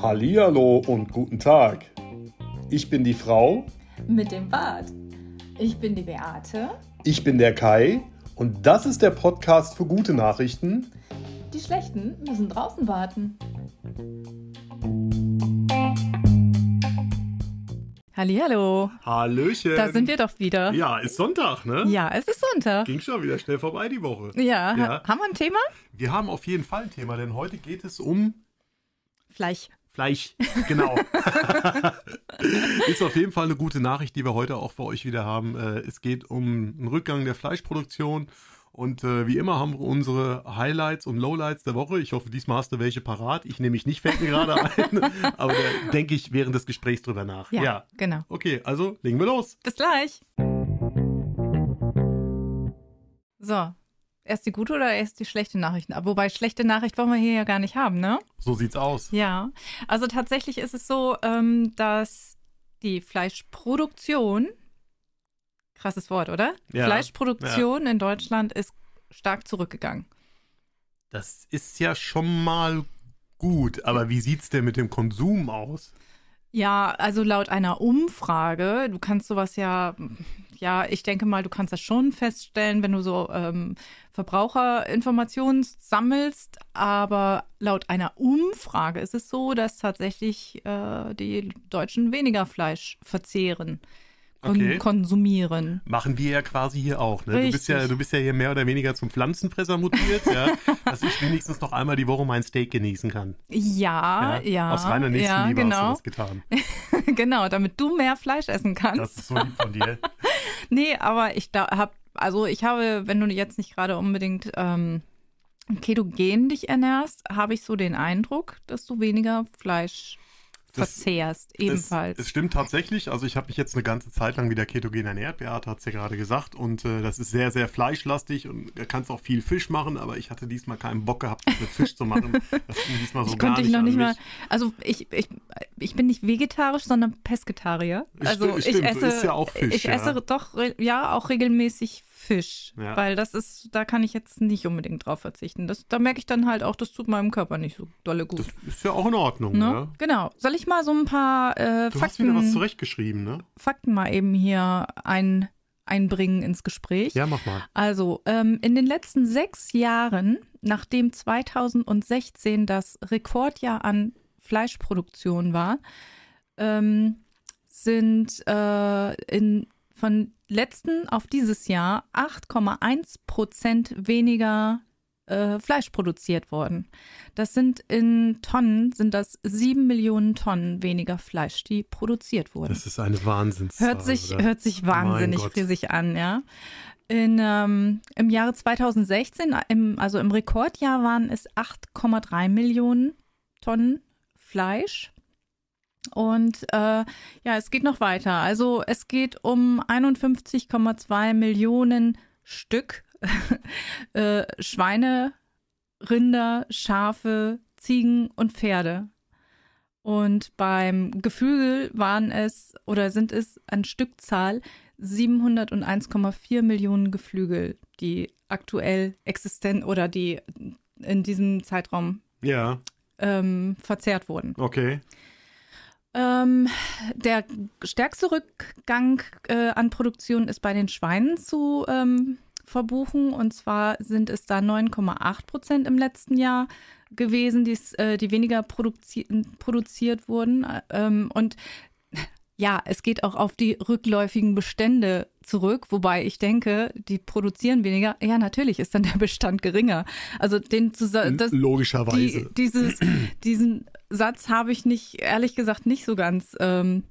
Hallihallo und guten Tag. Ich bin die Frau, Mit dem Bart. Ich bin die Beate. ich bin der Kai und das ist der Podcast für gute Nachrichten. Die Schlechten müssen draußen warten. Hallihallo, Hallöchen. da sind wir doch wieder. Ja, ist Sonntag, ne? Ja, es ist Sonntag. Ging schon wieder schnell vorbei die Woche. Ja, Ja. haben wir ein Thema? Wir haben auf jeden Fall ein Thema, denn heute geht es um Fleisch. Fleisch. Genau. ist auf jeden Fall eine gute Nachricht, die wir heute auch für euch wieder haben. Äh, Es geht um einen Rückgang der Fleischproduktion. Und äh, wie immer haben wir unsere Highlights und Lowlights der Woche. Ich hoffe, diesmal hast du welche parat. Ich nehme mich nicht, fällt mir gerade ein. Aber da denke ich während des Gesprächs drüber nach. Ja, genau. Okay, also legen wir los. Bis gleich. So, erst die gute oder erst die schlechte Nachrichten? Aber Wobei, schlechte Nachricht wollen wir hier ja gar nicht haben, ne? So sieht's aus. Ja, also tatsächlich ist es so, ähm, dass die Fleischproduktion, krasses Wort, oder? Ja, Fleischproduktion in Deutschland ist stark zurückgegangen. Das ist ja schon mal gut. Aber wie sieht's denn mit dem Konsum aus? Ja, also laut einer Umfrage, du kannst sowas ja, ja, ich denke mal, du kannst das schon feststellen, wenn du so ähm, Verbraucherinformationen sammelst, aber laut einer Umfrage ist es so, dass tatsächlich äh, die Deutschen weniger Fleisch verzehren, Okay. konsumieren. Machen wir ja quasi hier auch. Ne? Du, bist ja, du bist ja hier mehr oder weniger zum Pflanzenfresser mutiert, ja? dass ich wenigstens noch einmal die Woche mein Steak genießen kann. Ja, ja. Aus reiner ja, Nächstenliebe hast du genau, das getan. genau, damit du mehr Fleisch essen kannst. Das ist so lieb von dir. Nee, aber ich da hab, also ich habe, wenn du jetzt nicht gerade unbedingt ähm, ketogen dich ernährst, habe ich so den Eindruck, dass du weniger Fleisch Das- verzehrst, ebenfalls. Es, stimmt tatsächlich. Also ich habe mich jetzt eine ganze Zeit lang wieder ketogen ernährt. Beate hat es ja gerade gesagt. Und äh, das ist sehr, sehr fleischlastig und da kannst auch viel Fisch machen. Aber ich hatte diesmal keinen Bock gehabt, das mit Fisch zu machen. Das ging diesmal so ich gar konnte nicht ich noch nicht mal, also ich, ich, ich bin nicht vegetarisch, sondern Pesketarier. Also ich stimmt, du esse, ja auch Fisch, ich ja. esse doch, ja, auch regelmäßig Fisch, Ja. weil das ist, da kann ich jetzt nicht unbedingt drauf verzichten. Das, da merke ich dann halt auch, das tut meinem Körper nicht so dolle gut. Das ist ja auch in Ordnung. Ne? Ne? Genau. Soll ich mal so ein paar äh, Du hast wieder was Fakten, zurechtgeschrieben, ne? Fakten mal eben hier ein, einbringen ins Gespräch? Ja, mach mal. Also, ähm, in den letzten sechs Jahren, nachdem 2016 das Rekordjahr an Fleischproduktion war, ähm, sind äh, in, von letzten auf dieses Jahr 8,1 Prozent weniger äh, Fleisch produziert worden. Das sind in Tonnen, sind das sieben Millionen Tonnen weniger Fleisch, die produziert wurden. Das ist eine Wahnsinnszahl. Hört sich, oder? hört sich wahnsinnig riesig an, ja. In, ähm, Im Jahre 2016, im, also im Rekordjahr, waren es 8,3 Millionen Tonnen Fleisch. Und äh, ja, es geht noch weiter. Also es geht um 51,2 Millionen Stück äh, Schweine, Rinder, Schafe, Ziegen und Pferde. Und beim Geflügel waren es oder sind es an Stückzahl 701,4 Millionen Geflügel, die aktuell existent oder die in diesem Zeitraum Ja, ähm, verzehrt wurden. okay. Ähm, der stärkste Rückgang äh, an Produktion ist bei den Schweinen zu ähm, verbuchen. Und zwar sind es da 9,8 Prozent im letzten Jahr gewesen, äh, die weniger produzi produziert wurden. Ähm, und ja, es geht auch auf die rückläufigen Bestände zurück, wobei ich denke, die produzieren weniger. Ja, natürlich ist dann der Bestand geringer. Also den das, Logischerweise. die, dieses, diesen Satz habe ich nicht, ehrlich gesagt, nicht so ganz ähm,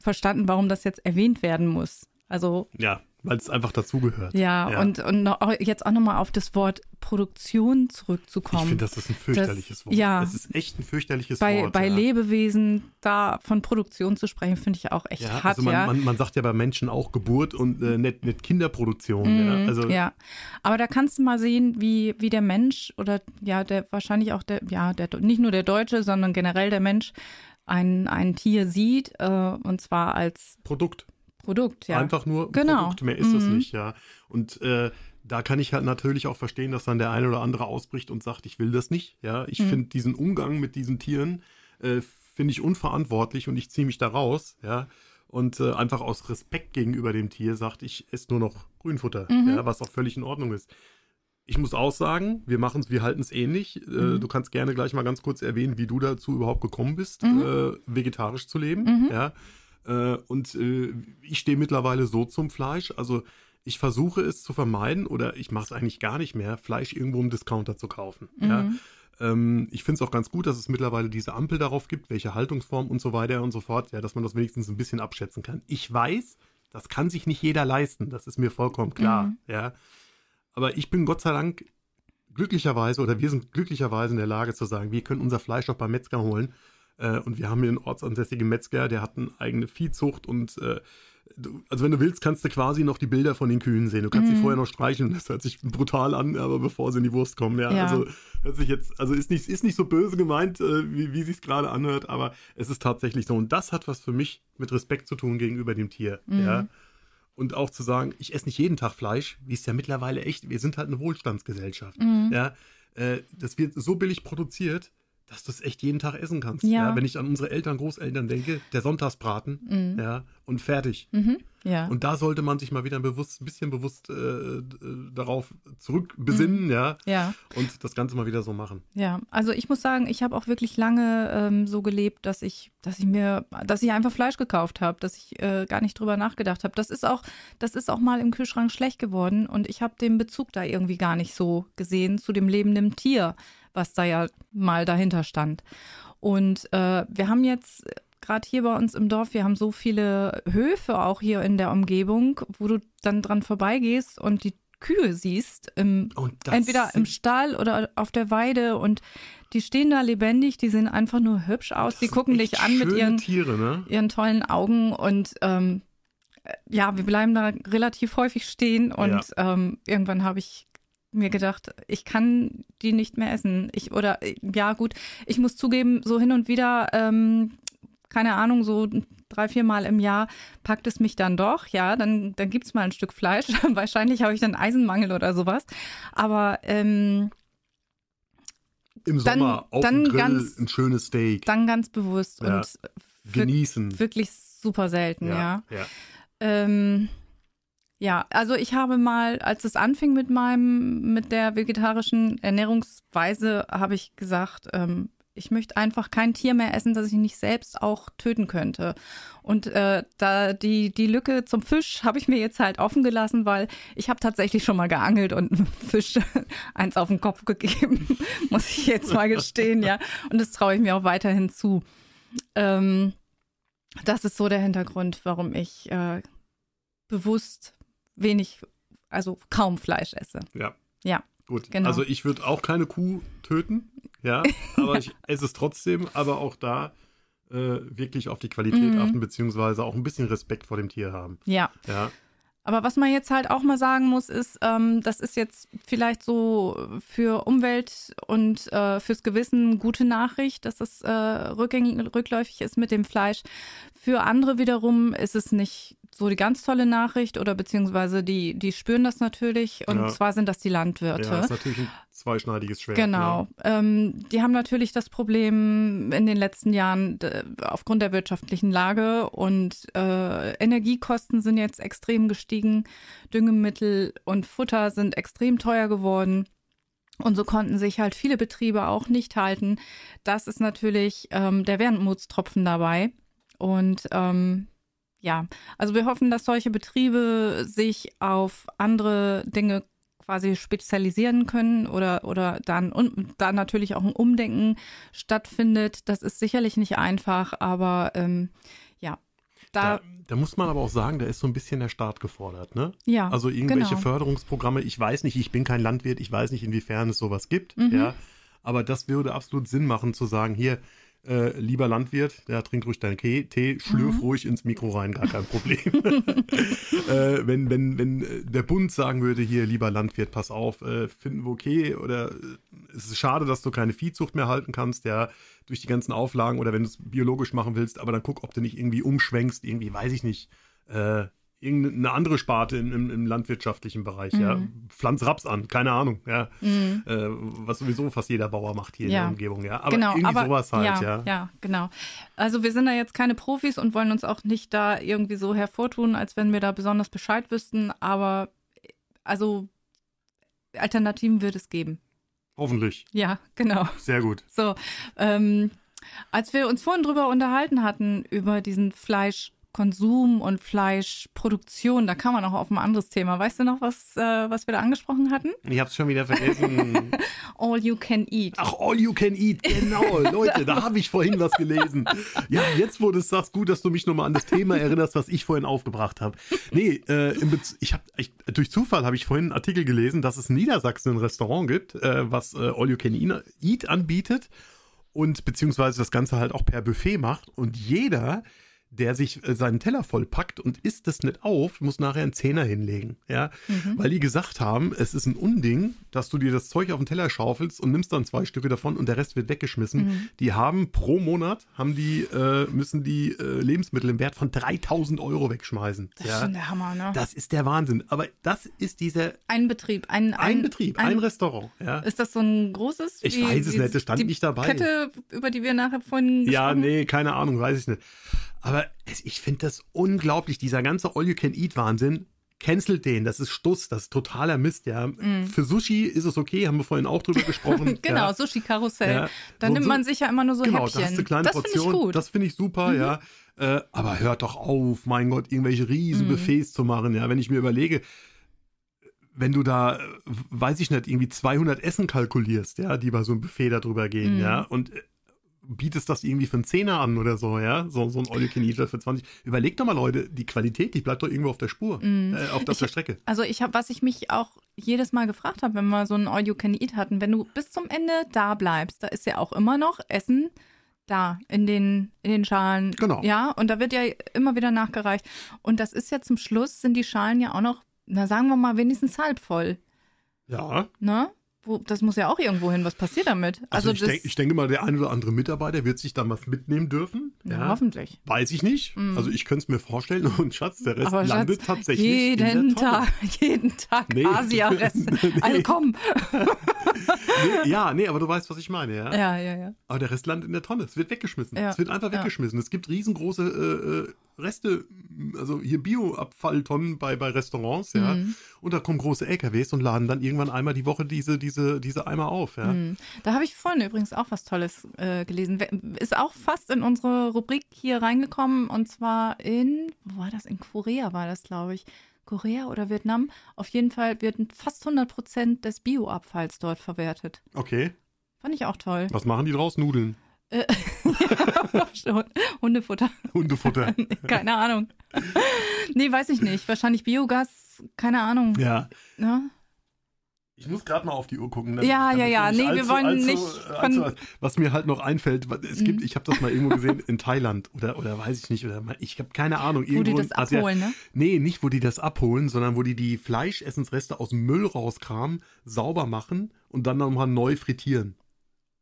verstanden, warum das jetzt erwähnt werden muss. Also ja, weil es einfach dazugehört. ja, Ja. und, und noch, jetzt auch nochmal auf das Wort Produktion zurückzukommen. Ich finde, das ist ein fürchterliches Wort. ja. Das ist echt ein fürchterliches bei, Wort. bei ja. Lebewesen da von Produktion zu sprechen, finde ich auch echt Ja, hart, also man, ja. man, man sagt ja bei Menschen auch Geburt und äh, nicht, nicht Kinderproduktion. ja. Mhm, Also ja, aber da kannst du mal sehen, wie, wie der Mensch oder ja, der wahrscheinlich auch der, ja, der nicht nur der Deutsche, sondern generell der Mensch ein, ein Tier sieht, äh, und zwar als Produkt. Produkt, ja. Einfach nur Genau. Produkt, mehr ist das Mhm. nicht, ja. Und äh, da kann ich halt natürlich auch verstehen, dass dann der eine oder andere ausbricht und sagt, ich will das nicht. Ja, ich Mhm. finde diesen Umgang mit diesen Tieren äh, finde ich unverantwortlich und ich ziehe mich da raus. Ja, und äh, einfach aus Respekt gegenüber dem Tier sagt, ich esse nur noch Grünfutter, Mhm. ja, was auch völlig in Ordnung ist. Ich muss auch sagen, wir machen es, wir halten es ähnlich. Äh, Mhm. du kannst gerne gleich mal ganz kurz erwähnen, wie du dazu überhaupt gekommen bist, Mhm. äh, vegetarisch zu leben. Mhm. Ja, äh, und äh, ich stehe mittlerweile so zum Fleisch. Also ich versuche es zu vermeiden oder ich mache es eigentlich gar nicht mehr, Fleisch irgendwo im Discounter zu kaufen. Ja. Mhm. Ähm, ich finde es auch ganz gut, dass es mittlerweile diese Ampel darauf gibt, welche Haltungsform und so weiter und so fort, ja, dass man das wenigstens ein bisschen abschätzen kann. Ich weiß, das kann sich nicht jeder leisten, das ist mir vollkommen klar, Mhm. ja. Aber ich bin Gott sei Dank glücklicherweise oder wir sind glücklicherweise in der Lage zu sagen, wir können unser Fleisch auch beim Metzger holen. Äh, und wir haben hier einen ortsansässigen Metzger, der hat eine eigene Viehzucht und äh, du, also wenn du willst, kannst du quasi noch die Bilder von den Kühen sehen. Du kannst sie Mhm. vorher noch streicheln. Das hört sich brutal an, aber bevor sie in die Wurst kommen, ja. Ja. Also hört sich jetzt, also ist nicht, ist nicht so böse gemeint, äh, wie, wie sich gerade anhört, aber es ist tatsächlich so. Und das hat was für mich mit Respekt zu tun gegenüber dem Tier. Mhm. Ja. Und auch zu sagen, ich esse nicht jeden Tag Fleisch, wie es ja mittlerweile echt, wir sind halt eine Wohlstandsgesellschaft. Mhm. Ja, äh, das wird so billig produziert, dass du es echt jeden Tag essen kannst. Ja. Wenn ich an unsere Eltern, Großeltern denke, der Sonntagsbraten, Mhm. ja, und fertig. Mhm. Ja. Und da sollte man sich mal wieder bewusst, ein bisschen bewusst äh, darauf zurückbesinnen, ja, ja. und das Ganze mal wieder so machen. Ja, also ich muss sagen, ich habe auch wirklich lange ähm, so gelebt, dass ich, dass ich mir, dass ich einfach Fleisch gekauft habe, dass ich äh, gar nicht drüber nachgedacht habe. Das ist auch, das ist auch mal im Kühlschrank schlecht geworden und ich habe den Bezug da irgendwie gar nicht so gesehen zu dem lebenden Tier, was da ja mal dahinter stand. Und äh, wir haben jetzt gerade hier bei uns im Dorf, wir haben so viele Höfe auch hier in der Umgebung, wo du dann dran vorbeigehst und die Kühe siehst im entweder im Stall oder auf der Weide und die stehen da lebendig, die sehen einfach nur hübsch aus, die gucken dich an mit ihren, Tiere, ne? ihren tollen Augen und ähm, äh, ja, wir bleiben da relativ häufig stehen und ähm, irgendwann habe ich mir gedacht, ich kann die nicht mehr essen. Ich oder ja gut, ich muss zugeben, so hin und wieder, ähm, keine Ahnung, so drei, vier Mal im Jahr packt es mich dann doch, ja, dann, dann gibt es mal ein Stück Fleisch. Wahrscheinlich habe ich dann Eisenmangel oder sowas. Aber ähm, Im Dann- Sommer auf dann Grill ganz- ein schönes Steak. dann ganz bewusst Ja. und Genießen. wirklich super selten, ja. ja. Ähm, ja, also ich habe mal, als es anfing mit meinem, mit der vegetarischen Ernährungsweise, habe ich gesagt, ähm, ich möchte einfach kein Tier mehr essen, das ich nicht selbst auch töten könnte. Und äh, da die, die Lücke zum Fisch habe ich mir jetzt halt offen gelassen, weil ich habe tatsächlich schon mal geangelt und Fisch eins auf den Kopf gegeben, muss ich jetzt mal gestehen, ja. Und das traue ich mir auch weiterhin zu. Ähm, das ist so der Hintergrund, warum ich äh, bewusst wenig, also kaum Fleisch esse. Ja. Ja, Gut. genau. Also ich würde auch keine Kuh töten, ja, aber ich esse es trotzdem, aber auch da äh, wirklich auf die Qualität Mhm. achten, beziehungsweise auch ein bisschen Respekt vor dem Tier haben. Ja. Ja. Aber was man jetzt halt auch mal sagen muss, ist, ähm, das ist jetzt vielleicht so für Umwelt und äh, fürs Gewissen gute Nachricht, dass das äh, rückgängig, rückläufig ist mit dem Fleisch. Für andere wiederum ist es nicht so die ganz tolle Nachricht oder beziehungsweise die, die spüren das natürlich und Ja. zwar sind das die Landwirte. ja, ist natürlich ein zweischneidiges Schwert. Genau. Ähm, die haben natürlich das Problem in den letzten Jahren aufgrund der wirtschaftlichen Lage und äh, Energiekosten sind jetzt extrem gestiegen, Düngemittel und Futter sind extrem teuer geworden. Und so konnten sich halt viele Betriebe auch nicht halten. Das ist natürlich ähm, der Wermutstropfen dabei. Und ähm, ja, also wir hoffen, dass solche Betriebe sich auf andere Dinge quasi spezialisieren können oder, oder dann und da natürlich auch ein Umdenken stattfindet. Das ist sicherlich nicht einfach, aber ähm, ja, da, Da, da muss man aber auch sagen, da ist so ein bisschen der Staat gefordert, ne? ja, Also irgendwelche genau. Förderungsprogramme, ich weiß nicht, ich bin kein Landwirt, ich weiß nicht, inwiefern es sowas gibt, Mhm. ja. Aber das würde absolut Sinn machen, zu sagen, hier, äh, lieber Landwirt, ja, trink ruhig deinen Tee, Tee schlürf Mhm. ruhig ins Mikro rein, gar kein Problem. äh, wenn, wenn, wenn äh, der Bund sagen würde, hier, lieber Landwirt, pass auf, äh, finden wir okay, oder äh, es ist schade, dass du keine Viehzucht mehr halten kannst, ja, durch die ganzen Auflagen, oder wenn du es biologisch machen willst, aber dann guck, ob du nicht irgendwie umschwenkst, irgendwie, weiß ich nicht, äh, irgendeine andere Sparte im, im, im landwirtschaftlichen Bereich, ja. Mhm. Pflanz Raps an, keine Ahnung, ja. Mhm. Äh, was sowieso fast jeder Bauer macht hier in Ja. der Umgebung, ja. Aber genau, irgendwie aber sowas halt, ja, ja. ja, genau. Also wir sind da jetzt keine Profis und wollen uns auch nicht da irgendwie so hervortun, als wenn wir da besonders Bescheid wüssten, aber also Alternativen wird es geben. Hoffentlich. Ja, genau. Sehr gut. So, ähm, als wir uns vorhin drüber unterhalten hatten, über diesen Fleischkonsum und Fleischproduktion, da kam man auch auf ein anderes Thema. Weißt du noch, was, äh, was wir da angesprochen hatten? Ich hab's schon wieder vergessen. All you can eat. Ach, all you can eat, genau, Leute, da habe ich vorhin was gelesen. Ja, jetzt, wo du es sagst, gut, dass du mich nochmal an das Thema erinnerst, was ich vorhin aufgebracht habe. Nee, äh, ich habe ich, durch Zufall habe ich vorhin einen Artikel gelesen, dass es in Niedersachsen ein Restaurant gibt, äh, was äh, all you can eat anbietet und beziehungsweise das Ganze halt auch per Buffet macht und jeder der sich äh, seinen Teller vollpackt und isst das nicht auf, muss nachher einen Zehner hinlegen. Ja? Mhm. Weil die gesagt haben, es ist ein Unding, dass du dir das Zeug auf den Teller schaufelst und nimmst dann zwei Stücke davon und der Rest wird weggeschmissen. Mhm. Die haben pro Monat, haben die, äh, müssen die äh, Lebensmittel im Wert von 3000 Euro wegschmeißen. Das ist ja? schon der Hammer, ne? Das ist der Wahnsinn. Aber das ist dieser ein Betrieb, ein, ein, Betrieb, ein, ein Restaurant. Ja, Ist das so ein großes? Ich wie- weiß es nicht, das stand nicht dabei. Kette, über die wir nachher vorhin ja gesprochen nee, keine Ahnung, weiß ich nicht. Aber es, ich finde das unglaublich, dieser ganze All-You-Can-Eat-Wahnsinn. Cancelt den, das ist Stuss, das ist totaler Mist, ja. Für Sushi ist es okay, haben wir vorhin auch drüber gesprochen. Genau, ja. Sushi-Karussell. Ja. Da So- nimmt man sich ja immer nur so genau, Häppchen. da hast du kleine das finde ich gut. Mhm. das finde ich super, ja. Äh, aber hört doch auf, mein Gott, irgendwelche riesen Mhm. Buffets zu machen, ja. Wenn ich mir überlege, wenn du da, weiß ich nicht, irgendwie 200 Essen kalkulierst, ja, die bei so einem Buffet darüber gehen, Mhm. ja, und bietest das irgendwie für einen Zehner an oder so, ja, so, so ein all you can eat für 20. Überleg doch mal, Leute, die Qualität, die bleibt doch irgendwo auf der Spur, Mhm. äh, auf, der- auf der Ich- Strecke. Also ich habe, was ich mich auch jedes Mal gefragt habe, wenn wir so ein All You Can Eat hatten, wenn du bis zum Ende da bleibst, da ist ja auch immer noch Essen da in den in den Schalen. Genau. Ja, und da wird ja immer wieder nachgereicht. Und das ist ja zum Schluss sind die Schalen ja auch noch, na sagen wir mal wenigstens halb voll, Ja, ne? Wo, das muss ja auch irgendwo hin. Was passiert damit? also, ich, das, denk, ich denke mal, der ein oder andere Mitarbeiter wird sich dann was mitnehmen dürfen. ja, hoffentlich. Weiß ich nicht. Mhm. Also ich könnte es mir vorstellen und Schatz, der Rest Aber landet Schatz, tatsächlich in jeden. Tag, jeden Tag Nee. Asia-Rest. Nee. Also komm. Nee, ja, nee, aber du weißt, was ich meine, ja? Ja, ja, ja. Aber der Rest landet in der Tonne. Es wird weggeschmissen. Ja. Es wird einfach Ja. weggeschmissen. Es gibt riesengroße äh, äh, Reste, also hier Bioabfalltonnen bei, bei Restaurants, ja. Mhm. Und da kommen große LKWs und laden dann irgendwann einmal die Woche diese, diese, diese Eimer auf, ja. Mhm. Da habe ich vorhin übrigens auch was Tolles äh, gelesen. Ist auch fast in unsere Rubrik hier reingekommen und zwar in, wo war das? In Korea war das, glaube ich. Korea oder Vietnam. Auf jeden Fall wird fast 100 Prozent des Bioabfalls dort verwertet. Okay. Fand ich auch toll. Was machen die draus? Nudeln. Schon. Hundefutter. Hundefutter. Keine Ahnung. Nee, weiß ich nicht. Wahrscheinlich Biogas. Keine Ahnung. ja. Ne? Ich muss gerade mal auf die Uhr gucken. Ja, ja, ja. Nee, wir wollen nicht allzu, von- was mir halt noch einfällt, es gibt, Mhm. ich habe das mal irgendwo gesehen in Thailand oder oder weiß ich nicht oder ich habe keine Ahnung. Wo die irgendwo das in Asien- abholen, ne? Nee, nicht wo die das abholen, sondern wo die die Fleischessensreste aus Müll rauskramen, sauber machen und dann nochmal neu frittieren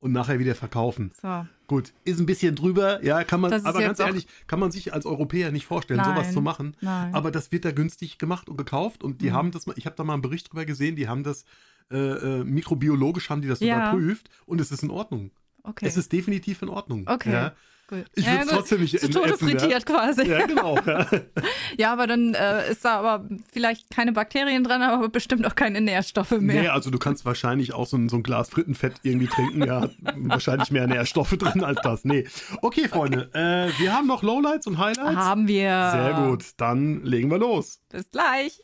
und nachher wieder verkaufen. So. Gut, ist ein bisschen drüber, ja, kann man, aber ganz ehrlich, kann man sich als Europäer nicht vorstellen, Nein. sowas zu machen. Nein. Aber das wird da günstig gemacht und gekauft und die Mhm. haben das mal, ich habe da mal einen Bericht drüber gesehen, die haben das äh, äh, mikrobiologisch haben die das Ja. überprüft und es ist in Ordnung. Okay. Es ist definitiv in Ordnung. Okay. Ja, Gut. Ich Ja, würd's gut. trotzdem nicht Zu Tode essen, ja. frittiert quasi. ja genau. Ja. Ja, aber dann äh, ist da aber vielleicht keine Bakterien dran, aber bestimmt auch keine Nährstoffe mehr. Nee, also du kannst wahrscheinlich auch so ein, so ein Glas Frittenfett irgendwie trinken. Ja, hat wahrscheinlich mehr Nährstoffe drin als das. Nee. Okay, Freunde, Äh, wir haben noch Lowlights und Highlights. Haben wir. Sehr gut, dann legen wir los. Bis gleich.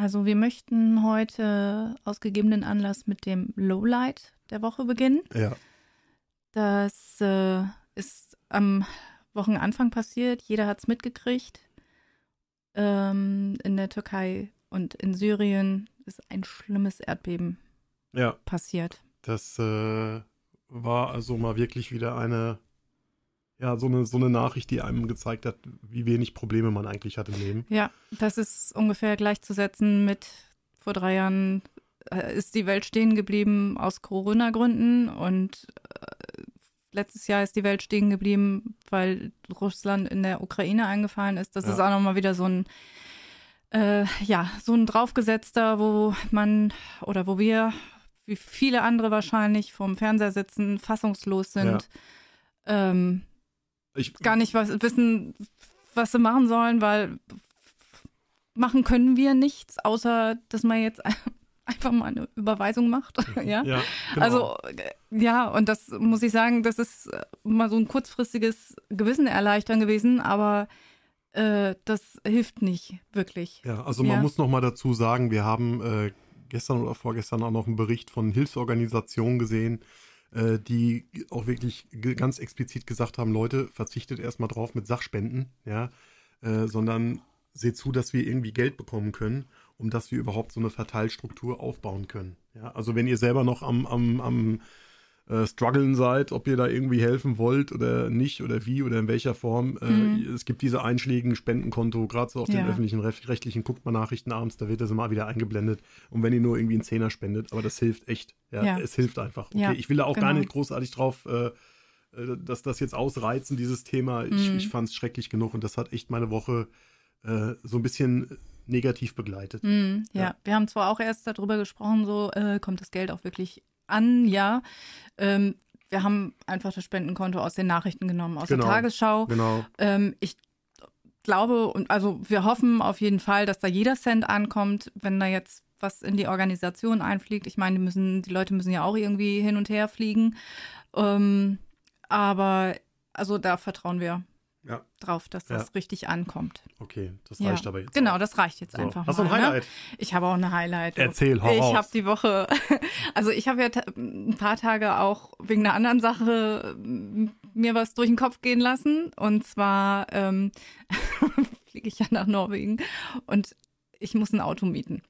Also wir möchten heute aus gegebenen Anlass mit dem Lowlight der Woche beginnen. Ja. Das äh, ist am Wochenanfang passiert. Jeder hat es mitgekriegt. Ähm, in der Türkei und in Syrien ist ein schlimmes Erdbeben Ja, passiert. das äh, war also mal wirklich wieder eine, ja, so eine, so eine Nachricht, die einem gezeigt hat, wie wenig Probleme man eigentlich hat im Leben. Ja, das ist ungefähr gleichzusetzen mit vor drei Jahren äh, ist die Welt stehen geblieben aus Corona-Gründen und äh, letztes Jahr ist die Welt stehen geblieben, weil Russland in der Ukraine eingefallen ist. Das Ja. ist auch nochmal wieder so ein, äh, ja, so ein draufgesetzter, wo man oder wo wir, wie viele andere wahrscheinlich, vorm Fernseher sitzen, fassungslos sind, ähm, Ich, gar nicht was, wissen, was sie machen sollen, weil machen können wir nichts, außer dass man jetzt einfach mal eine Überweisung macht. ja. ja, genau. Also äh, ja, und das muss ich sagen, das ist äh, mal so ein kurzfristiges Gewissen erleichtern gewesen, aber äh, das hilft nicht wirklich. Ja, also man Ja. muss noch mal dazu sagen, wir haben äh, gestern oder vorgestern auch noch einen Bericht von Hilfsorganisationen gesehen, äh, die auch wirklich ganz explizit gesagt haben, Leute, verzichtet erstmal drauf mit Sachspenden, ja, äh, sondern seht zu, dass wir irgendwie Geld bekommen können, um dass wir überhaupt so eine Verteilstruktur aufbauen können. Ja, also wenn ihr selber noch am, am, am äh, strugglen seid, ob ihr da irgendwie helfen wollt oder nicht oder wie oder in welcher Form. Äh, Mhm. Es gibt diese einschlägigen Spendenkonto, gerade so auf den Ja. öffentlichen Ref- rechtlichen, guckt man Nachrichten abends, da wird das immer wieder eingeblendet. Und wenn ihr nur irgendwie einen Zehner spendet, aber das hilft echt. Ja, Ja. es hilft einfach. Okay, Ja, ich will da auch gar genau. nicht großartig drauf, äh, äh, dass das jetzt ausreizen, dieses Thema. Ich, Mhm. ich fand es schrecklich genug und das hat echt meine Woche äh, so ein bisschen negativ begleitet. Hm, ja. Ja. wir haben zwar auch erst darüber gesprochen, so äh, kommt das Geld auch wirklich an, ja. Ähm, wir haben einfach das Spendenkonto aus den Nachrichten genommen, aus Genau. der Tagesschau. Genau. Ähm, ich glaube und also wir hoffen auf jeden Fall, dass da jeder Cent ankommt, wenn da jetzt was in die Organisation einfliegt. Ich meine, die müssen, die Leute müssen ja auch irgendwie hin und her fliegen. Ähm, aber also da vertrauen wir Ja, drauf, dass das Ja. richtig ankommt. okay, das reicht aber jetzt. Genau, auch. das reicht jetzt So. einfach Hast du mal. ein Ne? Highlight? Ich habe auch eine Highlight. Erzähl, hau Ich habe die Woche, also ich habe ja ein paar Tage auch wegen einer anderen Sache mir was durch den Kopf gehen lassen. Und zwar ähm, fliege ich ja nach Norwegen und ich muss ein Auto mieten.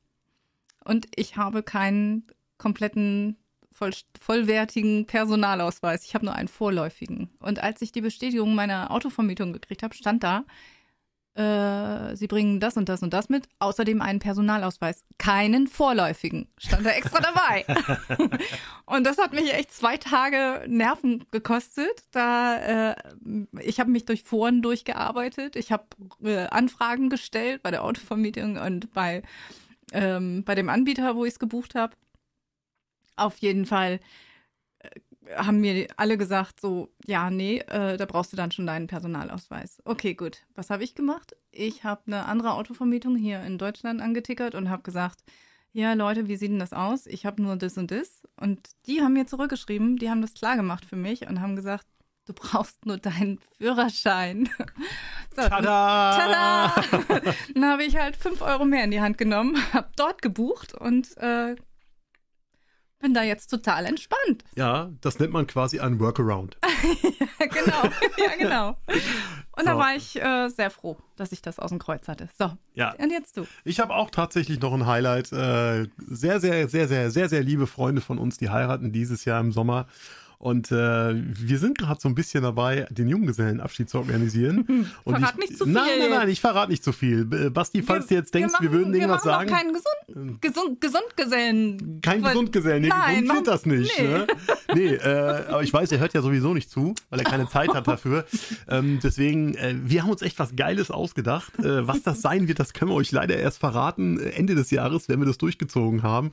Und ich habe keinen kompletten, voll, vollwertigen Personalausweis. Ich habe nur einen vorläufigen. Und als ich die Bestätigung meiner Autovermietung gekriegt habe, stand da, äh, Sie bringen das und das und das mit, außerdem einen Personalausweis. Keinen vorläufigen. Stand da extra dabei. und das hat mich echt zwei Tage Nerven gekostet. Da, äh, ich habe mich durch Foren durchgearbeitet. Ich habe äh, Anfragen gestellt bei der Autovermietung und bei, ähm, bei dem Anbieter, wo ich es gebucht habe. Auf jeden Fall äh, haben mir alle gesagt, so, ja, nee, äh, da brauchst du dann schon deinen Personalausweis. Okay, gut. Was habe ich gemacht? Ich habe eine andere Autovermietung hier in Deutschland angetickert und habe gesagt, ja, Leute, wie sieht denn das aus? Ich habe nur das und das. Und die haben mir zurückgeschrieben, die haben das klar gemacht für mich und haben gesagt, du brauchst nur deinen Führerschein. So, Tada! Tada! Dann habe ich halt fünf Euro mehr in die Hand genommen, habe dort gebucht und äh, bin da jetzt total entspannt. Ja, das nennt man quasi ein Workaround. genau, ja, genau. Und da So. war ich äh, sehr froh, dass ich das aus dem Kreuz hatte. So, Ja, und jetzt du. ich habe auch tatsächlich noch ein Highlight. Äh, sehr, sehr, sehr, sehr, sehr, sehr liebe Freunde von uns, die heiraten dieses Jahr im Sommer. Und äh, wir sind gerade so ein bisschen dabei, den Junggesellenabschied zu organisieren. Und Verrat ich, nicht zu viel Nein, nein, nein, ich verrate nicht zu viel. B- Basti, falls du jetzt denkst, wir, machen- würden irgendwas wir machen sagen. Keinen gesund, gesund, Gesundgesellen. Kein Weil- Gesundgesellen, nee, Nein, gesund wird das nicht. nee. Ne? Nee, äh, aber ich weiß, er hört ja sowieso nicht zu, weil er keine Zeit hat dafür. Ähm, deswegen, äh, wir haben uns echt was Geiles ausgedacht. Äh, was das sein wird, das können wir euch leider erst verraten, äh, Ende des Jahres, wenn wir das durchgezogen haben.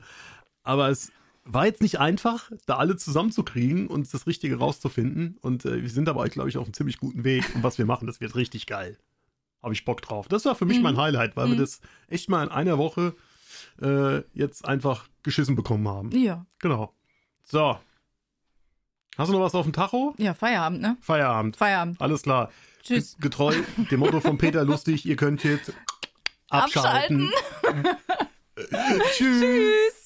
Aber es war jetzt nicht einfach, da alle zusammenzukriegen und das Richtige rauszufinden. Und äh, wir sind aber, glaube ich, auf einem ziemlich guten Weg. Und was wir machen, das wird richtig geil. Habe ich Bock drauf. Das war für mich Mhm. mein Highlight, weil wir Mhm. das echt mal in einer Woche äh, jetzt einfach geschissen bekommen haben. Ja, Genau. So. Hast du noch was auf dem Tacho? ja, Feierabend, ne? Feierabend. Feierabend. Alles klar. Tschüss. Ge- Getreu dem Motto von Peter Lustig, ihr könnt jetzt abschalten. Tschüss.